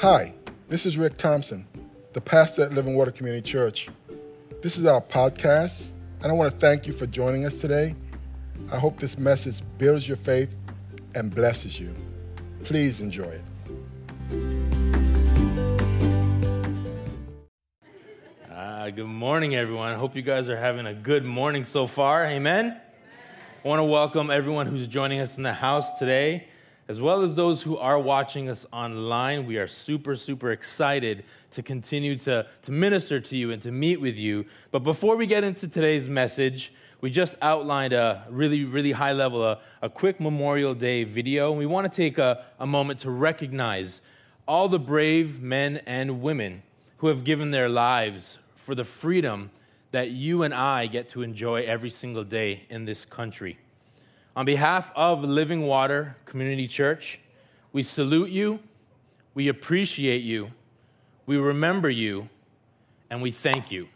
Hi, this is Rick Thompson, the pastor at Living Water Community Church. This is our podcast, and I want to thank you for joining us today. I hope this message builds your faith and blesses you. Please enjoy it. Uh, good morning, everyone. I hope you guys are having a good morning so far. Amen. I want to welcome everyone who's joining us in the house today, as well as those who are watching us online. We are super, super excited to continue to, to minister to you and to meet with you. But before we get into today's message, we just outlined a really, really high level, a, a quick Memorial Day video. And we want to take a, a moment to recognize all the brave men and women who have given their lives for the freedom that you and I get to enjoy every single day in this country. On behalf of Living Water Community Church, we salute you, we appreciate you, we remember you, and we thank you.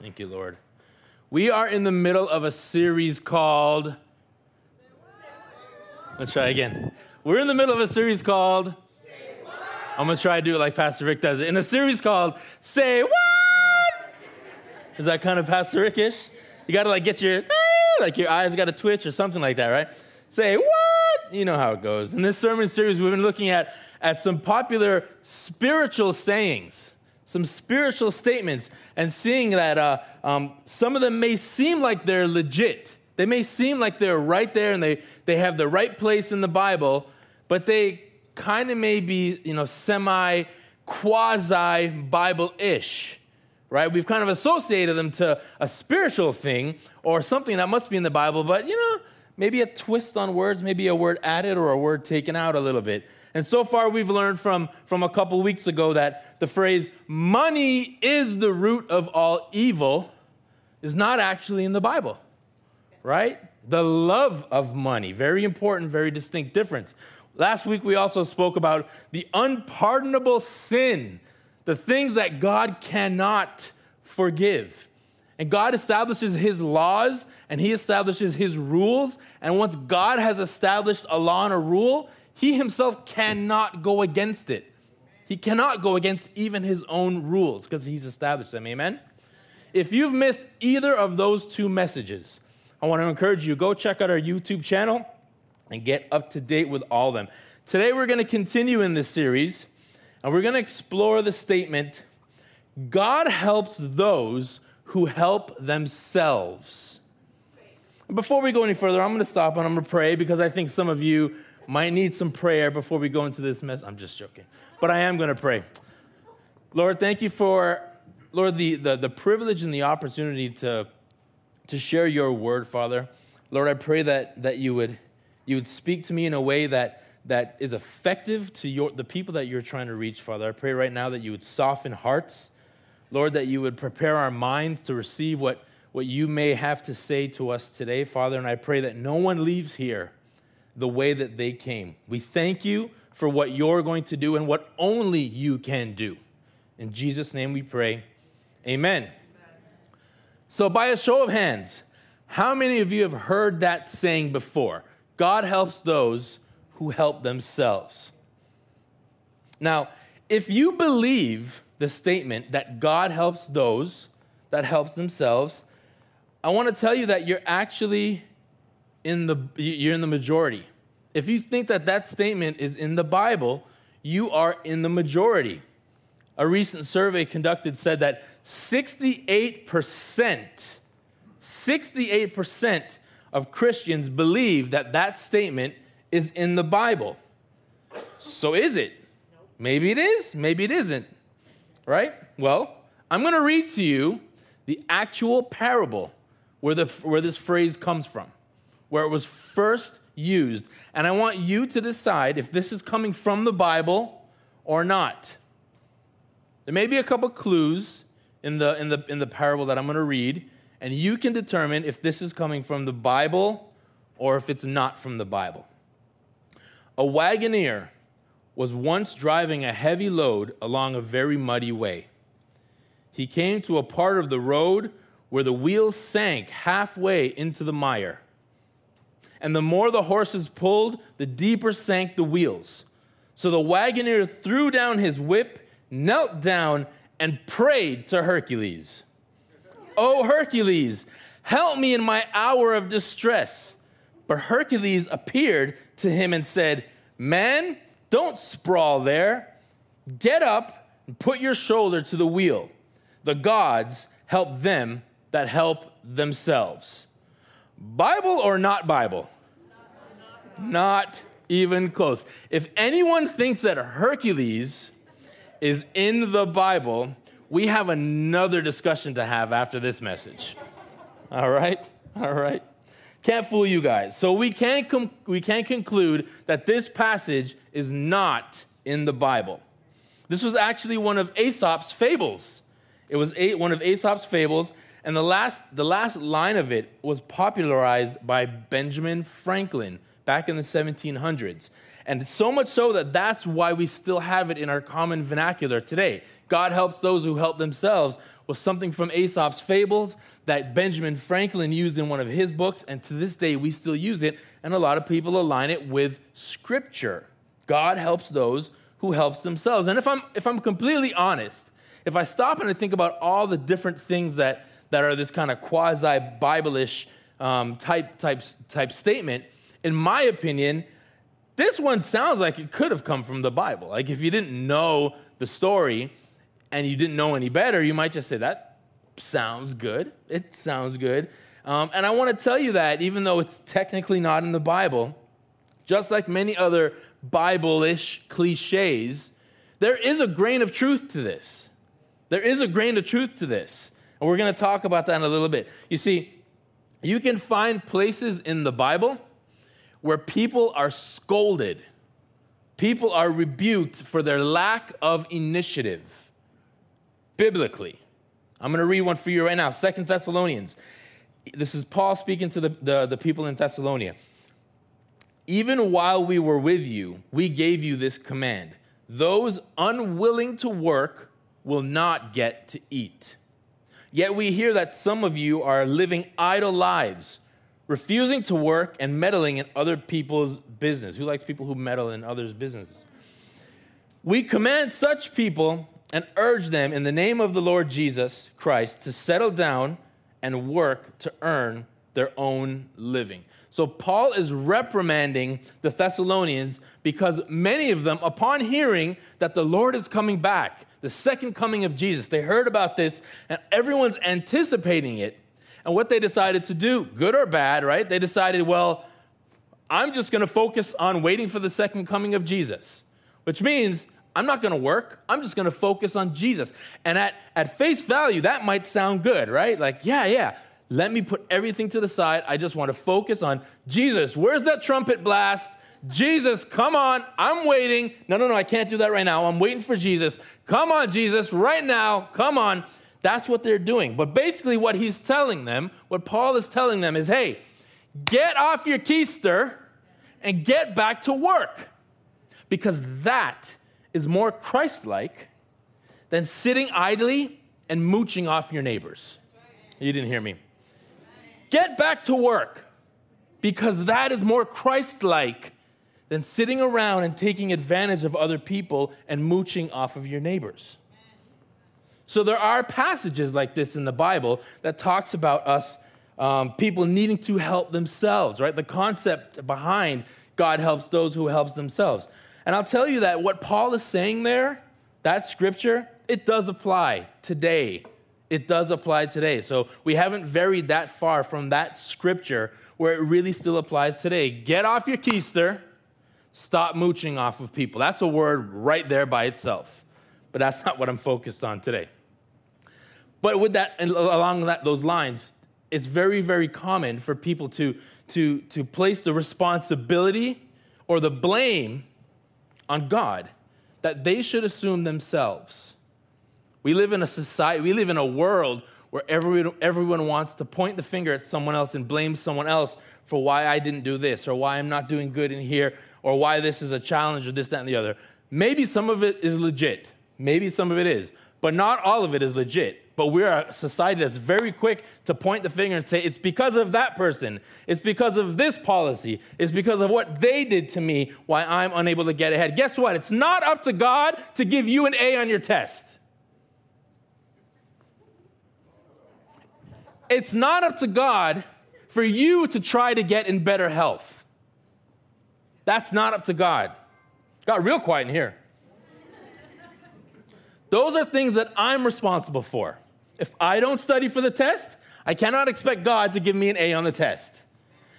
Thank you, Lord. We are in the middle of a series called. Let's try again. We're in the middle of a series called I'm gonna try to do it like Pastor Rick does it in a series called Say What? Is that kind of Pastor Rickish? You gotta like get your like your eyes gotta twitch or something like that, right? Say what? You know how it goes. In this sermon series, we've been looking at at some popular spiritual sayings, some spiritual statements, and seeing that uh, um, some of them may seem like they're legit. They may seem like they're right there and they, they have the right place in the Bible, but they kind of may be, you know, semi quasi Bible ish, right? We've kind of associated them to a spiritual thing or something that must be in the Bible, but, you know, maybe a twist on words, maybe a word added or a word taken out a little bit. And so far, we've learned from, from a couple weeks ago that the phrase, money is the root of all evil, is not actually in the Bible, right? The love of money, very important, very distinct difference. Last week, we also spoke about the unpardonable sin, the things that God cannot forgive. And God establishes his laws and he establishes his rules. And once God has established a law and a rule, he himself cannot go against it. He cannot go against even his own rules because he's established them. Amen? If you've missed either of those two messages, I want to encourage you go check out our YouTube channel and get up to date with all of them. Today, we're going to continue in this series, and we're going to explore the statement God helps those who help themselves. Before we go any further, I'm going to stop and I'm going to pray because I think some of you might need some prayer before we go into this mess. I'm just joking, but I am going to pray. Lord, thank you for, Lord, the, the, the privilege and the opportunity to, to share your word, Father. Lord, I pray that, that you would you would speak to me in a way that, that is effective to your, the people that you're trying to reach, Father. I pray right now that you would soften hearts. Lord, that you would prepare our minds to receive what, what you may have to say to us today, Father. And I pray that no one leaves here the way that they came. We thank you for what you're going to do and what only you can do. In Jesus' name we pray. Amen. So, by a show of hands, how many of you have heard that saying before? God helps those who help themselves. Now, if you believe the statement that God helps those that helps themselves, I want to tell you that you're actually in the you're in the majority. If you think that that statement is in the Bible, you are in the majority. A recent survey conducted said that 68% 68% of Christians believe that that statement is in the Bible. So is it? Maybe it is, maybe it isn't. Right? Well, I'm going to read to you the actual parable where, the, where this phrase comes from, where it was first used. And I want you to decide if this is coming from the Bible or not. There may be a couple clues in the, in the, in the parable that I'm going to read, and you can determine if this is coming from the Bible or if it's not from the Bible. A wagoner was once driving a heavy load along a very muddy way. He came to a part of the road where the wheels sank halfway into the mire. And the more the horses pulled, the deeper sank the wheels. So the wagoner threw down his whip, knelt down, and prayed to Hercules. Oh, Hercules, help me in my hour of distress. But Hercules appeared to him and said, Man, don't sprawl there. Get up and put your shoulder to the wheel. The gods help them that help themselves. Bible or not Bible? Not even close. If anyone thinks that Hercules is in the Bible, we have another discussion to have after this message. All right? All right. Can't fool you guys. So we can't, com- we can't conclude that this passage is not in the Bible. This was actually one of Aesop's fables. It was a- one of Aesop's fables, and the last, the last line of it was popularized by Benjamin Franklin back in the 1700s. And so much so that that's why we still have it in our common vernacular today. God helps those who help themselves was something from Aesop's fables that Benjamin Franklin used in one of his books, and to this day we still use it, and a lot of people align it with scripture. God helps those who helps themselves. And if I'm if I'm completely honest, if I stop and I think about all the different things that that are this kind of quasi Bible-ish um, type type type statement, in my opinion, this one sounds like it could have come from the Bible. Like if you didn't know the story and you didn't know any better, you might just say, that sounds good. It sounds good. Um, and I want to tell you that even though it's technically not in the Bible, just like many other Bible ish cliches, there is a grain of truth to this. There is a grain of truth to this. And we're going to talk about that in a little bit. You see, you can find places in the Bible where people are scolded, people are rebuked for their lack of initiative biblically. I'm going to read one for you right now Second Thessalonians. This is Paul speaking to the, the, the people in Thessalonia. Even while we were with you, we gave you this command those unwilling to work will not get to eat. Yet we hear that some of you are living idle lives, refusing to work and meddling in other people's business. Who likes people who meddle in others' businesses? We command such people and urge them in the name of the Lord Jesus Christ to settle down and work to earn their own living. So, Paul is reprimanding the Thessalonians because many of them, upon hearing that the Lord is coming back, the second coming of Jesus, they heard about this and everyone's anticipating it. And what they decided to do, good or bad, right? They decided, well, I'm just going to focus on waiting for the second coming of Jesus, which means I'm not going to work. I'm just going to focus on Jesus. And at, at face value, that might sound good, right? Like, yeah, yeah. Let me put everything to the side. I just want to focus on Jesus. Where's that trumpet blast? Jesus, come on. I'm waiting. No, no, no, I can't do that right now. I'm waiting for Jesus. Come on, Jesus, right now. Come on. That's what they're doing. But basically, what he's telling them, what Paul is telling them is hey, get off your keister and get back to work. Because that is more Christ like than sitting idly and mooching off your neighbors. You didn't hear me. Get back to work because that is more Christ like than sitting around and taking advantage of other people and mooching off of your neighbors. So there are passages like this in the Bible that talks about us um, people needing to help themselves, right? The concept behind God helps those who helps themselves. And I'll tell you that what Paul is saying there, that scripture, it does apply today. It does apply today. So we haven't varied that far from that scripture where it really still applies today. Get off your keister, stop mooching off of people. That's a word right there by itself. But that's not what I'm focused on today. But with that, along that, those lines, it's very, very common for people to, to, to place the responsibility or the blame on God that they should assume themselves. We live in a society, we live in a world where everyone, everyone wants to point the finger at someone else and blame someone else for why I didn't do this or why I'm not doing good in here or why this is a challenge or this, that, and the other. Maybe some of it is legit. Maybe some of it is, but not all of it is legit. But we're a society that's very quick to point the finger and say, it's because of that person. It's because of this policy. It's because of what they did to me why I'm unable to get ahead. Guess what? It's not up to God to give you an A on your test. It's not up to God for you to try to get in better health. That's not up to God. Got real quiet in here. Those are things that I'm responsible for. If I don't study for the test, I cannot expect God to give me an A on the test.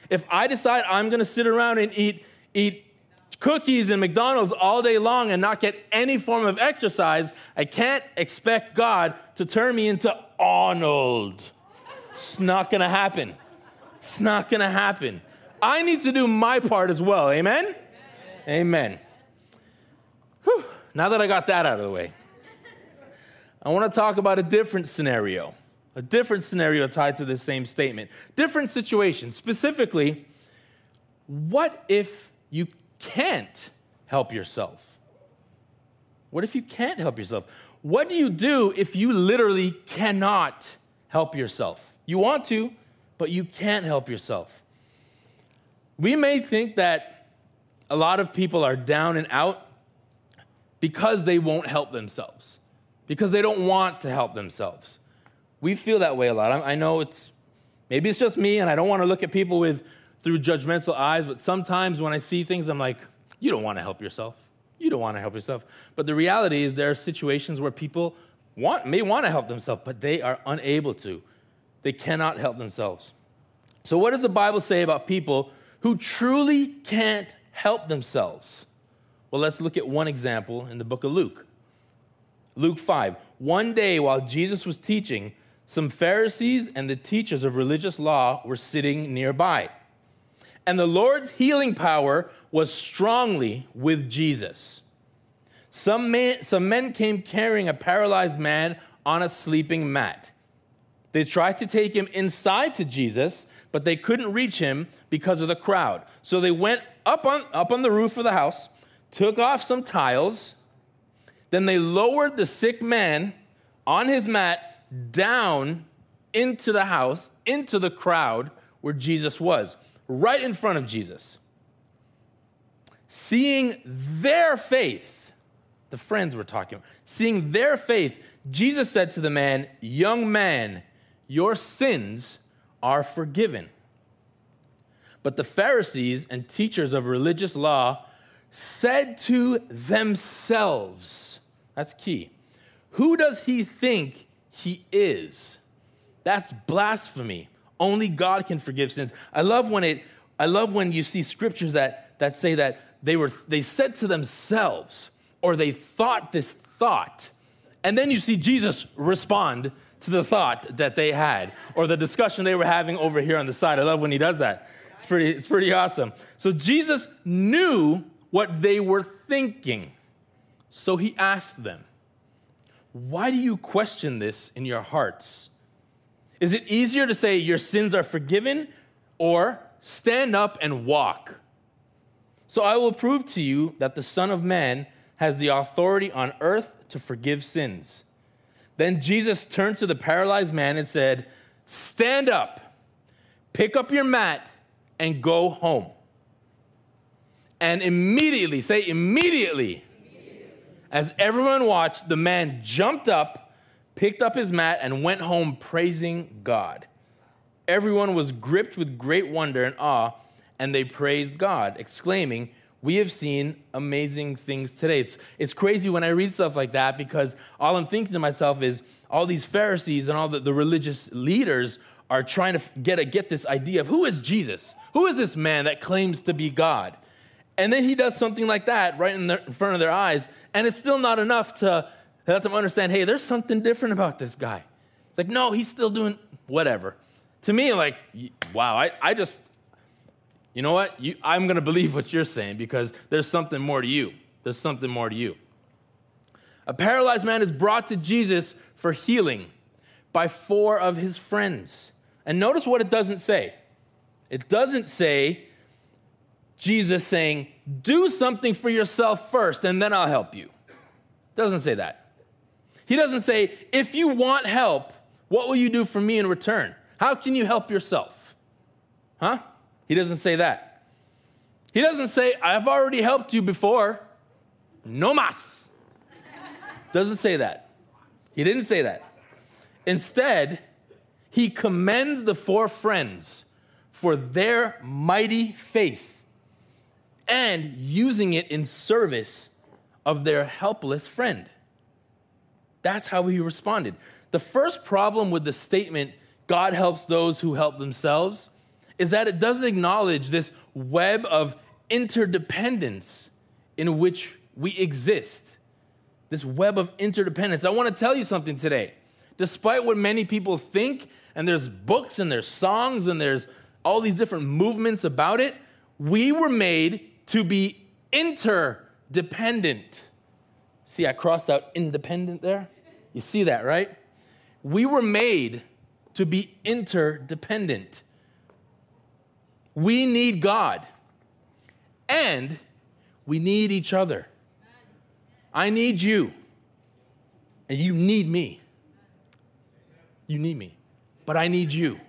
If I decide I'm going to sit around and eat, eat cookies and McDonald's all day long and not get any form of exercise, I can't expect God to turn me into Arnold. It's not going to happen. It's not going to happen. I need to do my part as well. Amen? Amen. Whew. Now that I got that out of the way, I want to talk about a different scenario, a different scenario tied to this same statement. Different situation. Specifically, what if you can't help yourself? What if you can't help yourself? What do you do if you literally cannot help yourself? You want to, but you can't help yourself. We may think that a lot of people are down and out because they won't help themselves, because they don't want to help themselves. We feel that way a lot. I know it's maybe it's just me, and I don't want to look at people with through judgmental eyes, but sometimes when I see things, I'm like, you don't want to help yourself. You don't want to help yourself. But the reality is there are situations where people want, may want to help themselves, but they are unable to. They cannot help themselves. So, what does the Bible say about people who truly can't help themselves? Well, let's look at one example in the book of Luke. Luke 5. One day while Jesus was teaching, some Pharisees and the teachers of religious law were sitting nearby. And the Lord's healing power was strongly with Jesus. Some men, some men came carrying a paralyzed man on a sleeping mat. They tried to take him inside to Jesus, but they couldn't reach him because of the crowd. So they went up on, up on the roof of the house, took off some tiles, then they lowered the sick man on his mat down into the house, into the crowd where Jesus was, right in front of Jesus. Seeing their faith, the friends were talking, about, seeing their faith, Jesus said to the man, Young man, your sins are forgiven. But the Pharisees and teachers of religious law said to themselves, that's key, who does he think he is? That's blasphemy. Only God can forgive sins. I love when it I love when you see scriptures that that say that they were they said to themselves or they thought this thought. And then you see Jesus respond to the thought that they had or the discussion they were having over here on the side. I love when he does that. It's pretty, it's pretty awesome. So Jesus knew what they were thinking. So he asked them, Why do you question this in your hearts? Is it easier to say your sins are forgiven or stand up and walk? So I will prove to you that the Son of Man has the authority on earth to forgive sins. Then Jesus turned to the paralyzed man and said, Stand up, pick up your mat, and go home. And immediately, say immediately, as everyone watched, the man jumped up, picked up his mat, and went home praising God. Everyone was gripped with great wonder and awe, and they praised God, exclaiming, we have seen amazing things today. It's, it's crazy when I read stuff like that because all I'm thinking to myself is all these Pharisees and all the, the religious leaders are trying to get, a, get this idea of who is Jesus? Who is this man that claims to be God? And then he does something like that right in, their, in front of their eyes, and it's still not enough to let them understand hey, there's something different about this guy. It's like, no, he's still doing whatever. To me, like, wow, I, I just, you know what? You, I'm going to believe what you're saying because there's something more to you. There's something more to you. A paralyzed man is brought to Jesus for healing by four of his friends. And notice what it doesn't say. It doesn't say Jesus saying, Do something for yourself first and then I'll help you. Doesn't say that. He doesn't say, if you want help, what will you do for me in return? How can you help yourself? Huh? He doesn't say that. He doesn't say, I've already helped you before. No mas. Doesn't say that. He didn't say that. Instead, he commends the four friends for their mighty faith and using it in service of their helpless friend. That's how he responded. The first problem with the statement, God helps those who help themselves, is that it doesn't acknowledge this web of interdependence in which we exist. This web of interdependence. I want to tell you something today. Despite what many people think, and there's books and there's songs and there's all these different movements about it, we were made to be interdependent. See, I crossed out independent there. You see that, right? We were made to be interdependent. We need God and we need each other. I need you, and you need me. You need me, but I need you.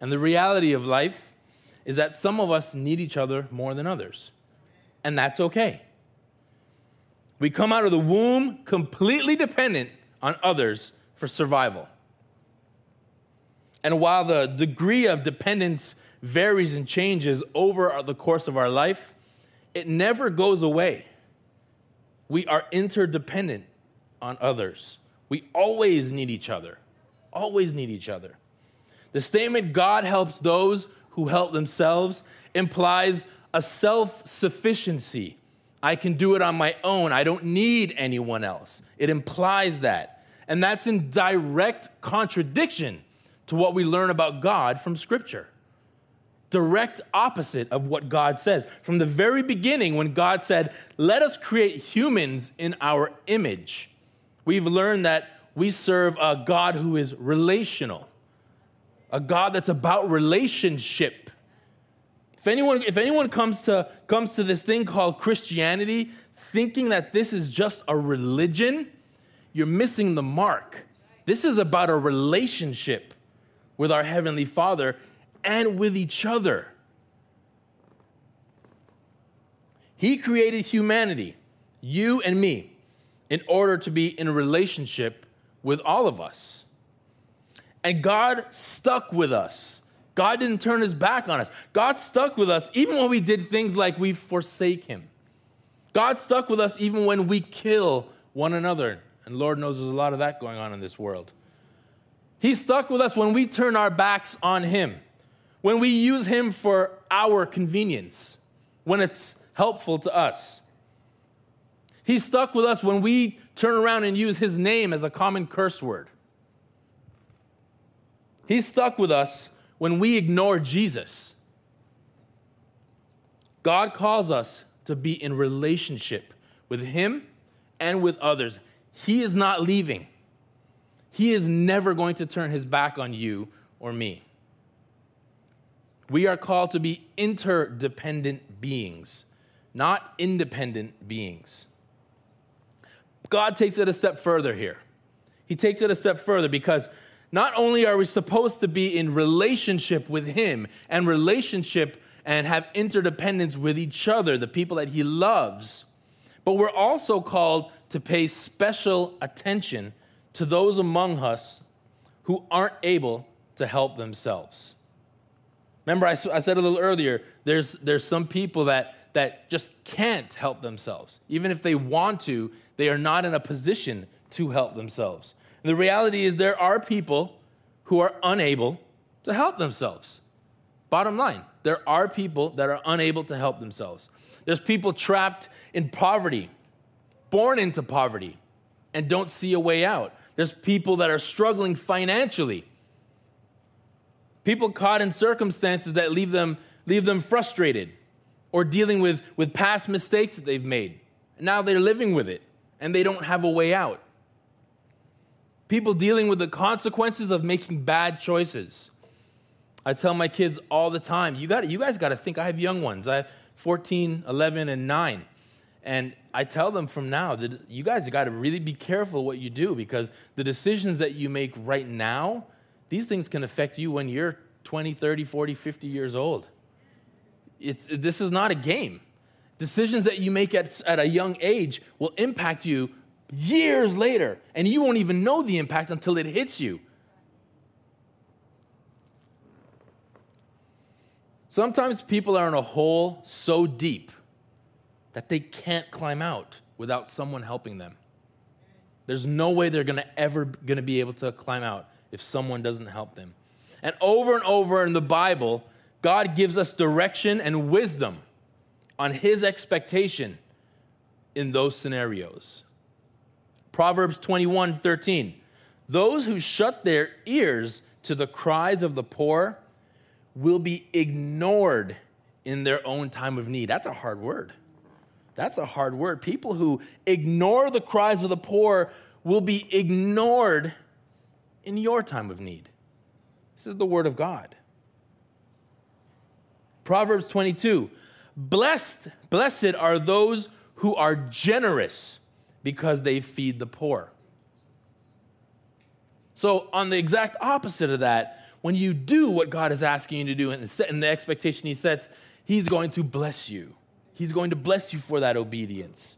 And the reality of life is that some of us need each other more than others, and that's okay. We come out of the womb completely dependent on others for survival. And while the degree of dependence varies and changes over the course of our life, it never goes away. We are interdependent on others. We always need each other. Always need each other. The statement, God helps those who help themselves, implies a self sufficiency. I can do it on my own. I don't need anyone else. It implies that. And that's in direct contradiction to what we learn about God from Scripture. Direct opposite of what God says. From the very beginning, when God said, Let us create humans in our image, we've learned that we serve a God who is relational, a God that's about relationship. If anyone, if anyone comes, to, comes to this thing called Christianity thinking that this is just a religion, you're missing the mark. This is about a relationship with our Heavenly Father and with each other. He created humanity, you and me, in order to be in relationship with all of us. And God stuck with us. God didn't turn his back on us. God stuck with us even when we did things like we forsake him. God stuck with us even when we kill one another. And Lord knows there's a lot of that going on in this world. He stuck with us when we turn our backs on him, when we use him for our convenience, when it's helpful to us. He stuck with us when we turn around and use his name as a common curse word. He's stuck with us when we ignore Jesus. God calls us to be in relationship with Him and with others. He is not leaving, He is never going to turn His back on you or me. We are called to be interdependent beings, not independent beings. God takes it a step further here. He takes it a step further because not only are we supposed to be in relationship with Him and relationship and have interdependence with each other, the people that He loves, but we're also called to pay special attention to those among us who aren't able to help themselves. Remember, I, I said a little earlier, there's, there's some people that, that just can't help themselves. Even if they want to, they are not in a position to help themselves. The reality is, there are people who are unable to help themselves. Bottom line, there are people that are unable to help themselves. There's people trapped in poverty, born into poverty, and don't see a way out. There's people that are struggling financially. People caught in circumstances that leave them, leave them frustrated or dealing with, with past mistakes that they've made. And now they're living with it and they don't have a way out people dealing with the consequences of making bad choices. I tell my kids all the time, you, got, you guys got to think, I have young ones. I have 14, 11, and 9. And I tell them from now that you guys got to really be careful what you do because the decisions that you make right now, these things can affect you when you're 20, 30, 40, 50 years old. It's, this is not a game. Decisions that you make at, at a young age will impact you years later, and you won't even know the impact until it hits you. Sometimes people are in a hole so deep that they can't climb out without someone helping them. There's no way they're gonna ever gonna be able to climb out if someone doesn't help them. And over and over in the Bible, God gives us direction and wisdom on his expectation in those scenarios. Proverbs 21 13. Those who shut their ears to the cries of the poor will be ignored in their own time of need. That's a hard word. That's a hard word. People who ignore the cries of the poor will be ignored in your time of need. This is the word of God. Proverbs 22 Blessed, blessed are those who are generous because they feed the poor. So, on the exact opposite of that, when you do what God is asking you to do and the expectation He sets, He's going to bless you. He's going to bless you for that obedience.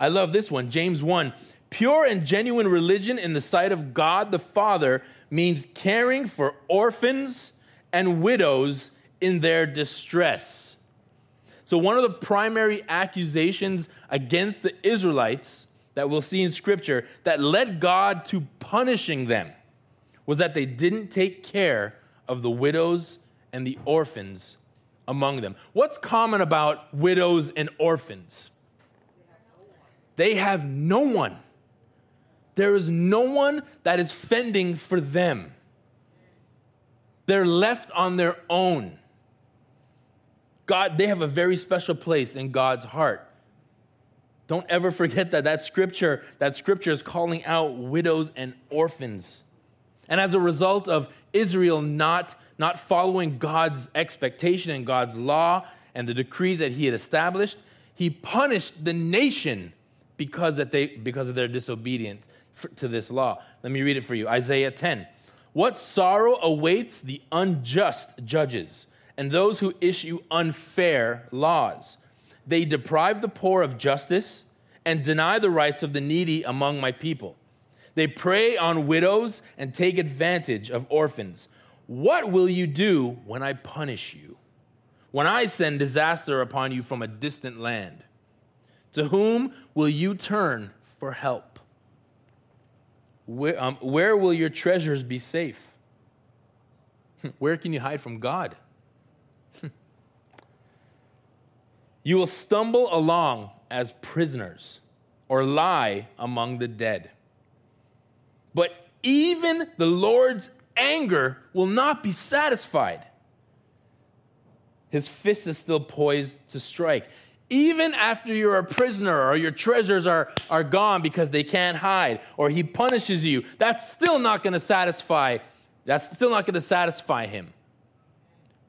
I love this one, James 1. Pure and genuine religion in the sight of God the Father means caring for orphans and widows in their distress. So, one of the primary accusations against the Israelites that we'll see in Scripture that led God to punishing them was that they didn't take care of the widows and the orphans among them. What's common about widows and orphans? They have no one. There is no one that is fending for them. They're left on their own. God, they have a very special place in God's heart. Don't ever forget that that scripture, that scripture is calling out widows and orphans. And as a result of Israel not not following God's expectation and God's law and the decrees that he had established, he punished the nation because, that they, because of their disobedience to this law. Let me read it for you Isaiah 10. What sorrow awaits the unjust judges and those who issue unfair laws? They deprive the poor of justice and deny the rights of the needy among my people. They prey on widows and take advantage of orphans. What will you do when I punish you? When I send disaster upon you from a distant land? To whom will you turn for help? Where, um, where will your treasures be safe? Where can you hide from God? You will stumble along as prisoners or lie among the dead. But even the Lord's anger will not be satisfied. His fist is still poised to strike. Even after you're a prisoner or your treasures are, are gone because they can't hide, or he punishes you, that's still not going to satisfy. That's still not going to satisfy him.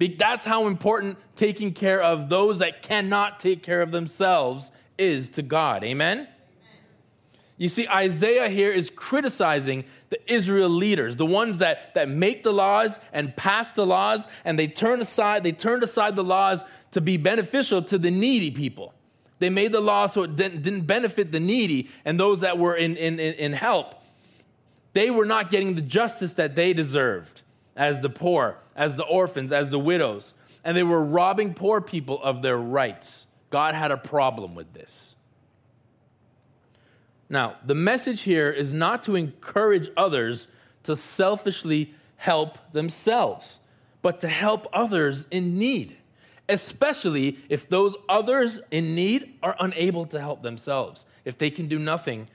That's how important taking care of those that cannot take care of themselves is to God. Amen? You see, Isaiah here is criticizing the Israel leaders, the ones that, that make the laws and pass the laws, and they turn aside, they turned aside the laws to be beneficial to the needy people. They made the law so it didn't, didn't benefit the needy and those that were in, in, in help. They were not getting the justice that they deserved as the poor, as the orphans, as the widows. And they were robbing poor people of their rights. God had a problem with this. Now, the message here is not to encourage others to selfishly help themselves, but to help others in need, especially if those others in need are unable to help themselves. If they can do nothing,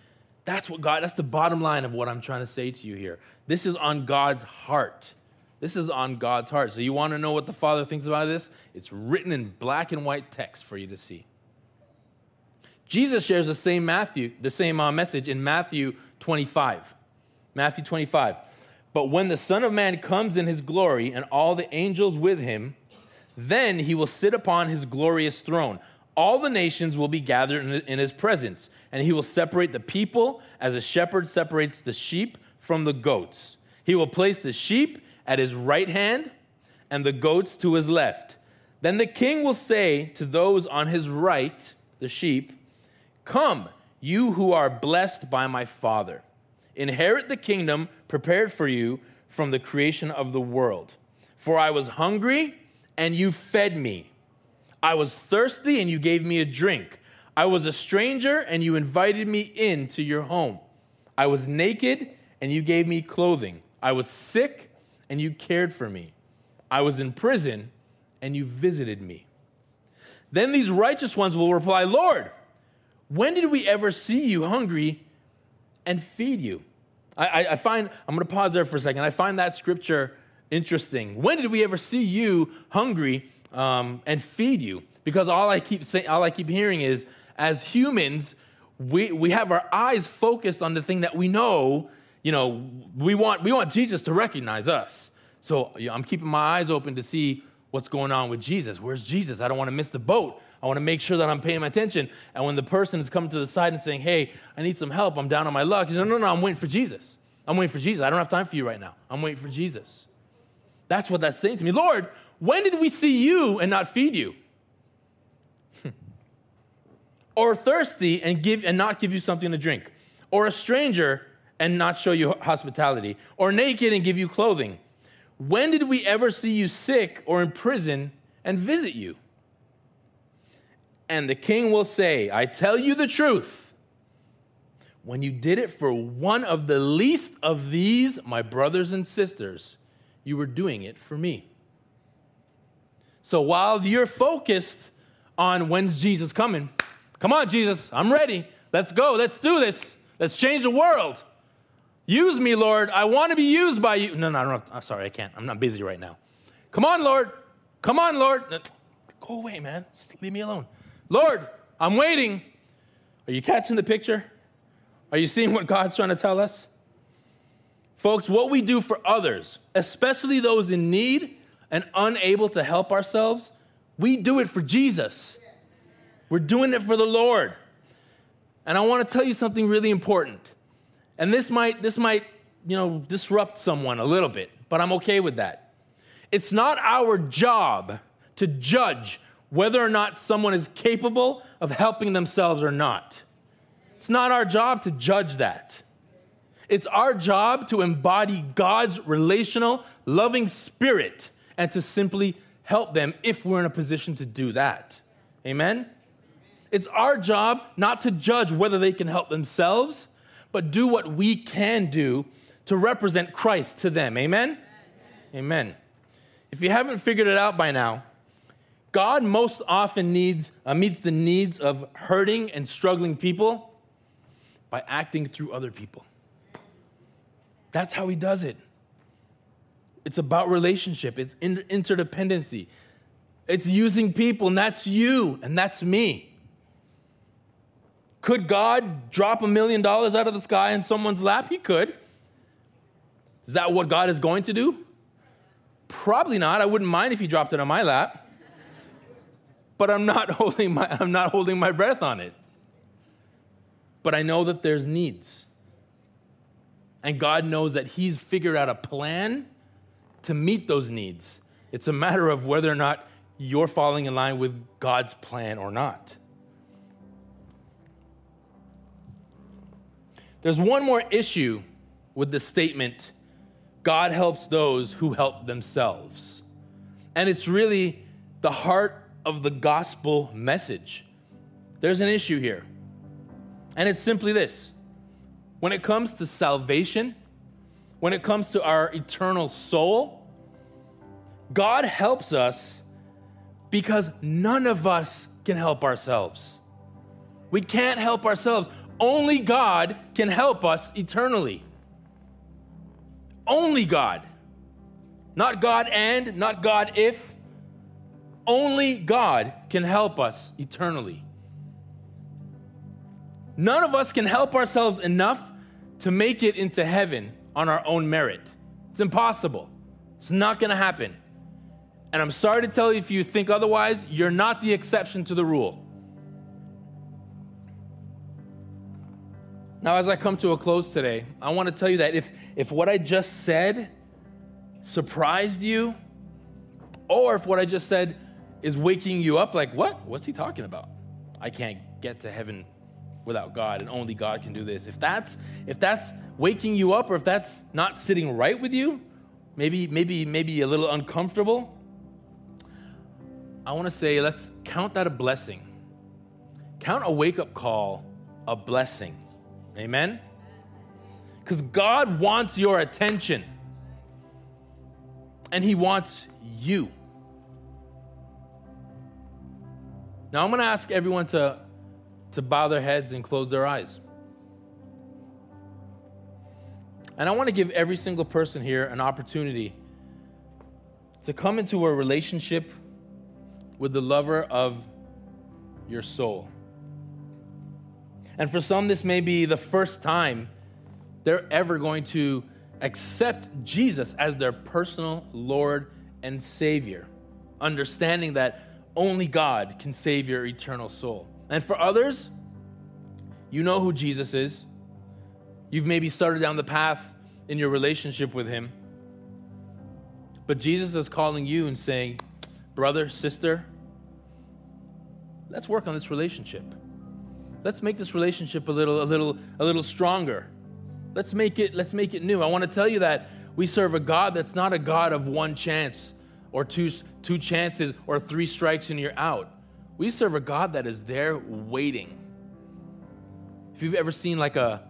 that's what God, that's the bottom line of what I'm trying to say to you here. This is on God's heart. This is on God's heart. So, you want to know what the Father thinks about this? It's written in black and white text for you to see. Jesus shares the same Matthew, the same uh, message in Matthew 25. Matthew 25. But when the Son of Man comes in his glory and all the angels with him, then he will sit upon his glorious throne. all the nations will be gathered in his presence, and he will separate the people as a shepherd separates the sheep from the goats. He will place the sheep at his right hand and the goats to his left. Then the king will say to those on his right, the sheep, Come, you who are blessed by my Father, inherit the kingdom prepared for you from the creation of the world. For I was hungry, and you fed me. I was thirsty, and you gave me a drink. I was a stranger, and you invited me into your home. I was naked, and you gave me clothing. I was sick, and you cared for me. I was in prison, and you visited me. Then these righteous ones will reply, Lord, when did we ever see you hungry and feed you? I, I, find, I'm going to pause there for a second. I find that scripture interesting. When did we ever see you hungry um, and feed you? Because all I keep saying, all I keep hearing is, as humans, we, we have our eyes focused on the thing that we know. You know, we want we want Jesus to recognize us. So you know, I'm keeping my eyes open to see what's going on with Jesus. Where's Jesus? I don't want to miss the boat. I want to make sure that I'm paying my attention. And when the person is coming to the side and saying, "Hey, I need some help. I'm down on my luck," says, "No, no, no. I'm waiting for Jesus. I'm waiting for Jesus. I don't have time for you right now. I'm waiting for Jesus." That's what that's saying to me. Lord, when did we see you and not feed you? or thirsty and give and not give you something to drink? Or a stranger and not show you hospitality? Or naked and give you clothing? When did we ever see you sick or in prison and visit you? And the king will say, I tell you the truth. When you did it for one of the least of these, my brothers and sisters, you were doing it for me. So while you're focused on when's Jesus coming, come on, Jesus, I'm ready. Let's go. Let's do this. Let's change the world. Use me, Lord. I want to be used by you. No, no, I don't have, I'm sorry, I can't. I'm not busy right now. Come on, Lord. Come on, Lord. Go away, man. Just leave me alone. Lord, I'm waiting. Are you catching the picture? Are you seeing what God's trying to tell us? Folks, what we do for others, especially those in need and unable to help ourselves, we do it for Jesus. We're doing it for the Lord. And I want to tell you something really important. And this might this might, you know, disrupt someone a little bit, but I'm okay with that. It's not our job to judge whether or not someone is capable of helping themselves or not. It's not our job to judge that. It's our job to embody God's relational, loving spirit and to simply help them if we're in a position to do that. Amen? It's our job not to judge whether they can help themselves, but do what we can do to represent Christ to them. Amen? Amen. If you haven't figured it out by now, God most often needs, uh, meets the needs of hurting and struggling people by acting through other people. That's how he does it. It's about relationship, it's inter- interdependency. It's using people, and that's you, and that's me. Could God drop a million dollars out of the sky in someone's lap? He could. Is that what God is going to do? Probably not. I wouldn't mind if he dropped it on my lap. But I'm not holding my, I'm not holding my breath on it. But I know that there's needs. And God knows that He's figured out a plan to meet those needs. It's a matter of whether or not you're falling in line with God's plan or not. There's one more issue with the statement God helps those who help themselves. And it's really the heart of the gospel message. There's an issue here. And it's simply this when it comes to salvation, when it comes to our eternal soul, God helps us because none of us can help ourselves. We can't help ourselves. Only God can help us eternally. Only God. Not God and, not God if. Only God can help us eternally. None of us can help ourselves enough to make it into heaven on our own merit. It's impossible. It's not going to happen. And I'm sorry to tell you if you think otherwise, you're not the exception to the rule. Now, as I come to a close today, I want to tell you that if, if what I just said surprised you, or if what I just said is waking you up, like, what? What's he talking about? I can't get to heaven without God, and only God can do this. If that's if that's waking you up, or if that's not sitting right with you, maybe maybe maybe a little uncomfortable. I want to say, let's count that a blessing. Count a wake up call a blessing. Amen? Because God wants your attention, and He wants you. Now, I'm going to ask everyone to, to bow their heads and close their eyes. And I want to give every single person here an opportunity to come into a relationship with the lover of your soul. And for some, this may be the first time they're ever going to accept Jesus as their personal Lord and Savior, understanding that only God can save your eternal soul. And for others, you know who Jesus is. You've maybe started down the path in your relationship with Him. But Jesus is calling you and saying, Brother, sister, let's work on this relationship. Let's make this relationship a little, a little, a little stronger. Let's make it, let's make it new. I want to tell you that we serve a God that's not a God of one chance or two, two chances or three strikes and you're out. We serve a God that is there waiting. If you've ever seen like a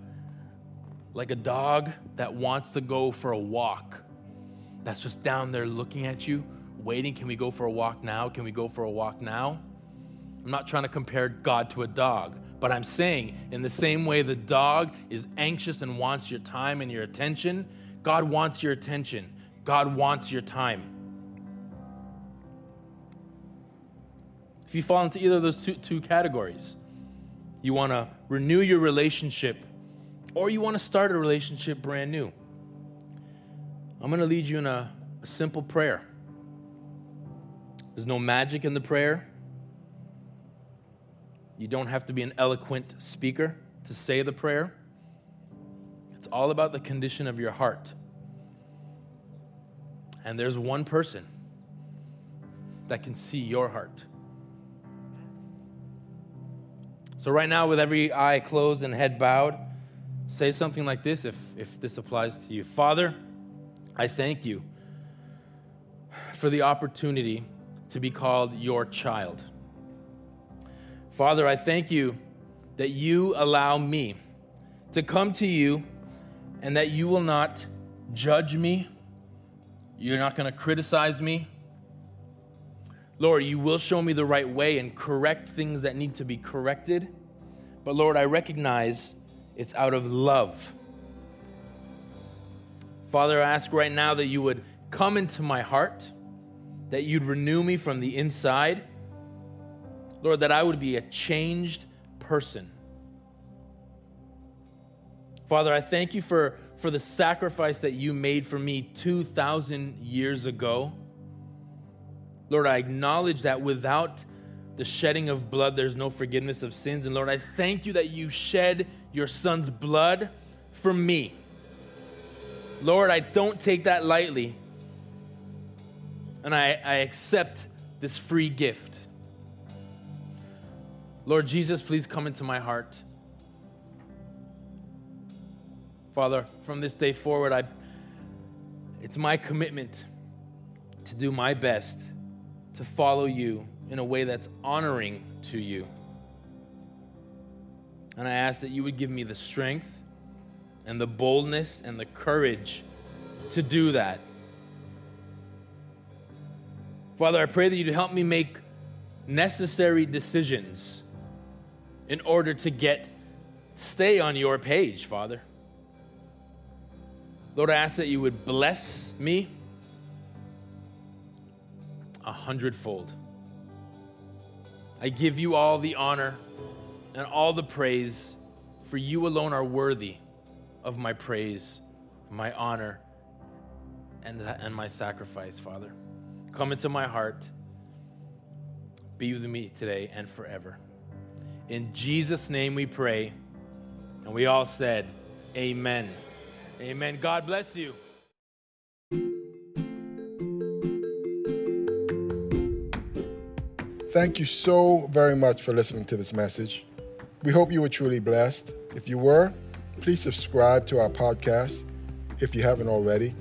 like a dog that wants to go for a walk, that's just down there looking at you, waiting, can we go for a walk now? Can we go for a walk now? I'm not trying to compare God to a dog, but I'm saying, in the same way the dog is anxious and wants your time and your attention, God wants your attention. God wants your time. If you fall into either of those two, two categories, you want to renew your relationship or you want to start a relationship brand new, I'm going to lead you in a, a simple prayer. There's no magic in the prayer. You don't have to be an eloquent speaker to say the prayer. It's all about the condition of your heart. And there's one person that can see your heart. So, right now, with every eye closed and head bowed, say something like this if, if this applies to you Father, I thank you for the opportunity to be called your child. Father, I thank you that you allow me to come to you and that you will not judge me. You're not going to criticize me. Lord, you will show me the right way and correct things that need to be corrected. But Lord, I recognize it's out of love. Father, I ask right now that you would come into my heart, that you'd renew me from the inside Lord, that I would be a changed person. Father, I thank you for, for the sacrifice that you made for me 2,000 years ago. Lord, I acknowledge that without the shedding of blood, there's no forgiveness of sins. And Lord, I thank you that you shed your son's blood for me. Lord, I don't take that lightly. And I, I accept this free gift. Lord Jesus, please come into my heart. Father, from this day forward, I, it's my commitment to do my best to follow you in a way that's honoring to you. And I ask that you would give me the strength and the boldness and the courage to do that. Father, I pray that you'd help me make necessary decisions in order to get stay on your page, Father. Lord, I ask that you would bless me a hundredfold. I give you all the honor and all the praise, for you alone are worthy of my praise, my honor, and, and my sacrifice, Father. Come into my heart. Be with me today and forever. In Jesus' name we pray. And we all said, Amen. Amen. God bless you. Thank you so very much for listening to this message. We hope you were truly blessed. If you were, please subscribe to our podcast if you haven't already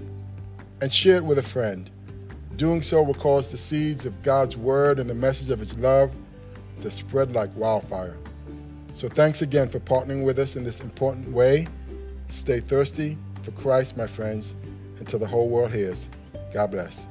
and share it with a friend. Doing so will cause the seeds of God's word and the message of his love to spread like wildfire. So thanks again for partnering with us in this important way. Stay thirsty for Christ, my friends, until the whole world hears. God bless.